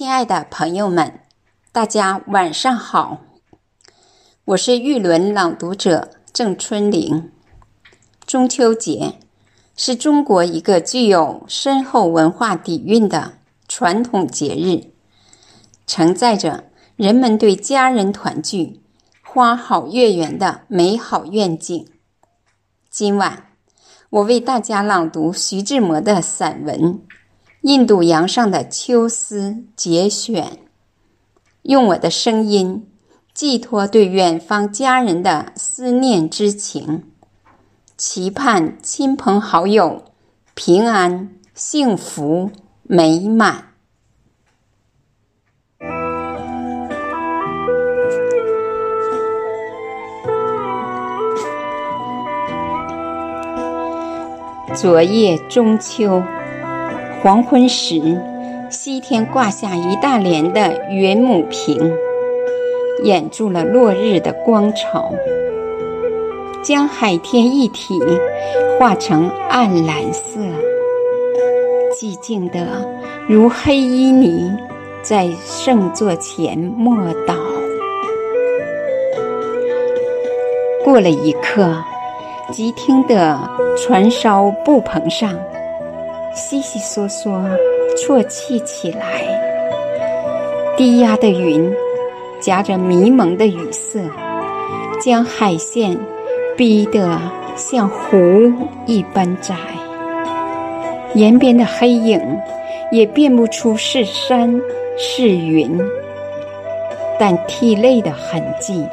亲爱的朋友们，大家晚上好！我是玉轮朗读者郑春玲。中秋节是中国一个具有深厚文化底蕴的传统节日，承载着人们对家人团聚、花好月圆的美好愿景。今晚，我为大家朗读徐志摩的散文。印度洋上的秋思节选，用我的声音寄托对远方家人的思念之情，期盼亲朋好友平安、幸福、美满。昨夜中秋。黄昏时，西天挂下一大帘的云母屏，掩住了落日的光潮，将海天一体化成暗蓝色，寂静的如黑衣尼在圣座前默祷。过了一刻，即听得船烧布棚上。悉悉嗦嗦，啜泣起来。低压的云夹着迷蒙的雨色，将海线逼得像湖一般窄。沿边的黑影也辨不出是山是云，但涕泪的痕迹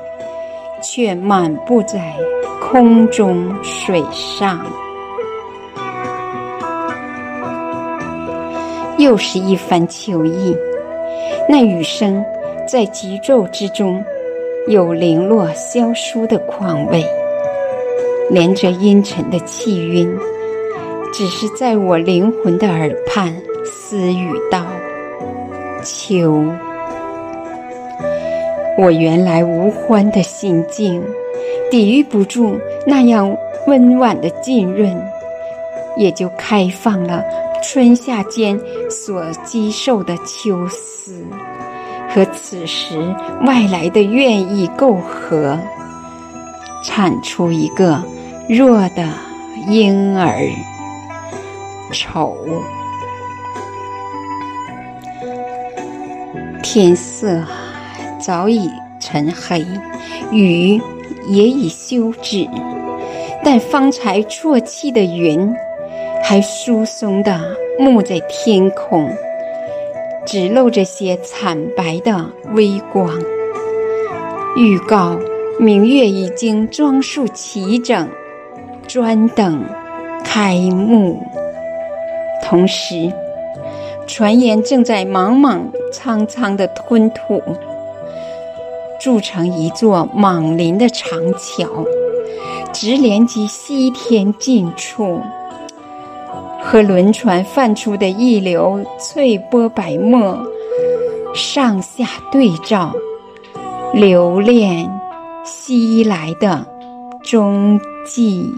却满布在空中水上。又是一番秋意，那雨声在急骤之中，有零落萧疏的况味，连着阴沉的气晕，只是在我灵魂的耳畔私语道：“秋。”我原来无欢的心境，抵御不住那样温婉的浸润，也就开放了。春夏间所积受的秋思，和此时外来的愿意媾和，产出一个弱的婴儿。丑。天色早已沉黑，雨也已休止，但方才啜泣的云。还疏松的沐在天空，只露着些惨白的微光，预告明月已经装束齐整，专等开幕。同时，传言正在莽莽苍苍的吞吐，筑成一座莽林的长桥，直连接西天近处。和轮船泛出的一流翠波白沫上下对照，留恋西来的踪迹。